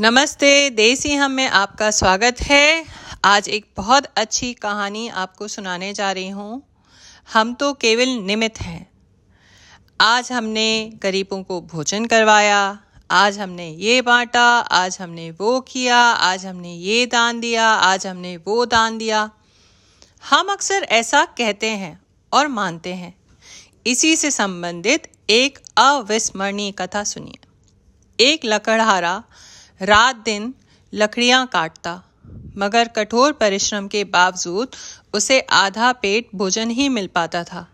नमस्ते, देसी हम में आपका स्वागत है। आज एक बहुत अच्छी कहानी आपको सुनाने जा रही हूँ। हम तो केवल निमित हैं। आज हमने गरीबों को भोजन करवाया, आज हमने ये बांटा, आज हमने वो किया, आज हमने ये दान दिया, आज हमने वो दान दिया। हम अक्सर ऐसा कहते हैं और मानते हैं। इसी से संबंधित एक अविस्मरणीय कथा सुनिए। एक लकड़हारा रात दिन लकड़ियाँ काटता, मगर कठोर परिश्रम के बावजूद उसे आधा पेट भोजन ही मिल पाता था।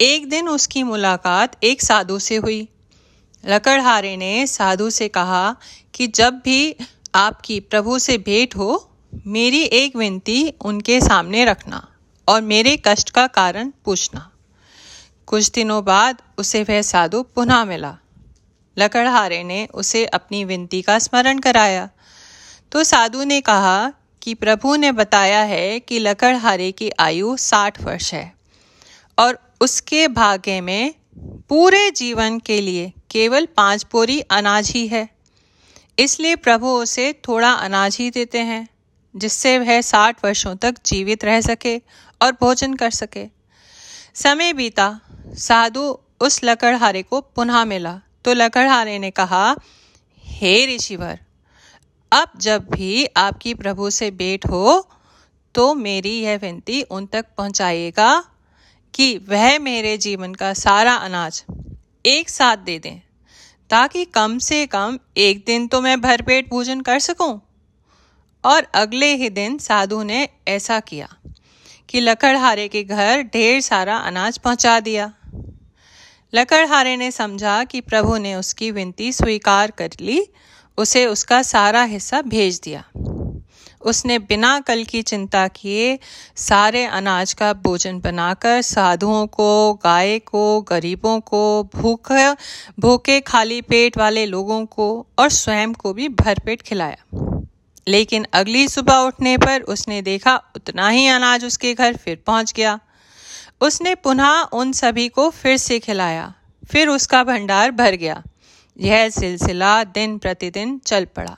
एक दिन उसकी मुलाकात एक साधु से हुई। लकड़हारे ने साधु से कहा कि जब भी आपकी प्रभु से भेंट हो, मेरी एक विनती उनके सामने रखना और मेरे कष्ट का कारण पूछना। कुछ दिनों बाद उसे वह साधु पुनः मिला। लकड़हारे ने उसे अपनी विनती का स्मरण कराया। तो साधु ने कहा कि प्रभु ने बताया है कि लकड़हारे की आयु साठ वर्ष है और उसके भाग्य में पूरे जीवन के लिए केवल पाँच पोरी अनाज ही है। इसलिए प्रभु उसे थोड़ा अनाज ही देते हैं, जिससे वह साठ वर्षों तक जीवित रह सके और भोजन कर सके। समय बीता, साधु उस लकड़हारे को पुनः मिला। तो लकड़हारे ने कहा, हे ऋषिवर, अब जब भी आपकी प्रभु से भेंट हो तो मेरी यह विनती उन तक पहुंचाइएगा कि वह मेरे जीवन का सारा अनाज एक साथ दे दें, ताकि कम से कम एक दिन तो मैं भरपेट भोजन कर सकूँ। और अगले ही दिन साधु ने ऐसा किया कि लकड़हारे के घर ढेर सारा अनाज पहुँचा दिया लकड़हारे ने समझा कि प्रभु ने उसकी विनती स्वीकार कर ली, उसे उसका सारा हिस्सा भेज दिया। उसने बिना कल की चिंता किए सारे अनाज का भोजन बनाकर साधुओं को, गाय को, गरीबों को, भूख, भूखे खाली पेट वाले लोगों को और स्वयं को भी भरपेट खिलाया। लेकिन अगली सुबह उठने पर उसने देखा, उतना ही अनाज उसके घर फिर पहुँच गया। उसने पुनः उन सभी को फिर से खिलाया। फिर उसका भंडार भर गया। यह सिलसिला दिन प्रतिदिन चल पड़ा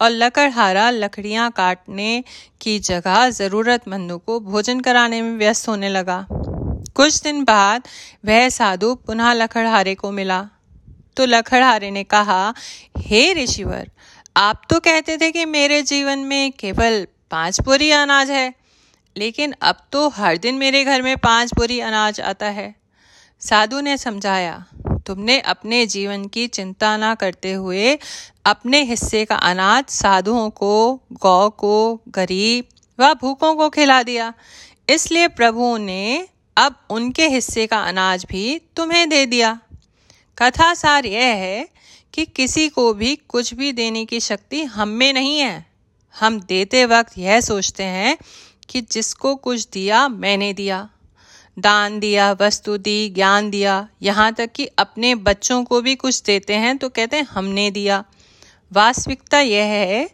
और लकड़हारा लकड़ियाँ काटने की जगह ज़रूरतमंदों को भोजन कराने में व्यस्त होने लगा। कुछ दिन बाद वह साधु पुनः लकड़हारे को मिला। तो लकड़हारे ने कहा, हे ऋषिवर, आप तो कहते थे कि मेरे जीवन में केवल पाँच बोरी अनाज है। लेकिन अब तो हर दिन मेरे घर में पाँच बोरी अनाज आता है। साधु ने समझाया, तुमने अपने जीवन की चिंता ना करते हुए अपने हिस्से का अनाज साधुओं को, गौ को, गरीब व भूखों को खिला दिया। इसलिए प्रभु ने अब उनके हिस्से का अनाज भी तुम्हें दे दिया। कथा सार यह है कि किसी को भी कुछ भी देने की शक्ति हम में नहीं है। हम देते वक्त यह सोचते हैं कि जिसको कुछ दिया, मैंने दिया। दान दिया, वस्तु दी, ज्ञान दिया। यहाँ तक कि अपने बच्चों को भी कुछ देते हैं तो कहते हैं, हमने दिया। वास्तविकता यह है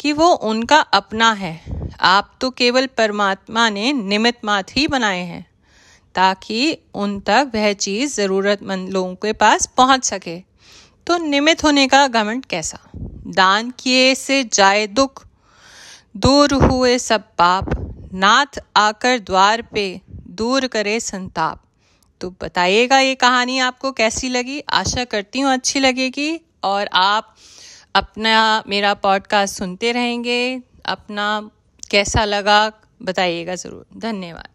कि वो उनका अपना है। आप तो केवल परमात्मा ने निमित मात ही बनाए हैं, ताकि उन तक वह चीज़ ज़रूरतमंद लोगों के पास पहुँच सके। तो निमित होने का घमंड कैसा? दान किए से जाए दुख, दूर हुए सब पाप। नाथ आकर द्वार पे दूर करे संताप। तो बताइएगा ये कहानी आपको कैसी लगी? आशा करती हूँ अच्छी लगेगी और आप अपना, मेरा पॉडकास्ट सुनते रहेंगे। अपना कैसा लगा बताइएगा ज़रूर। धन्यवाद।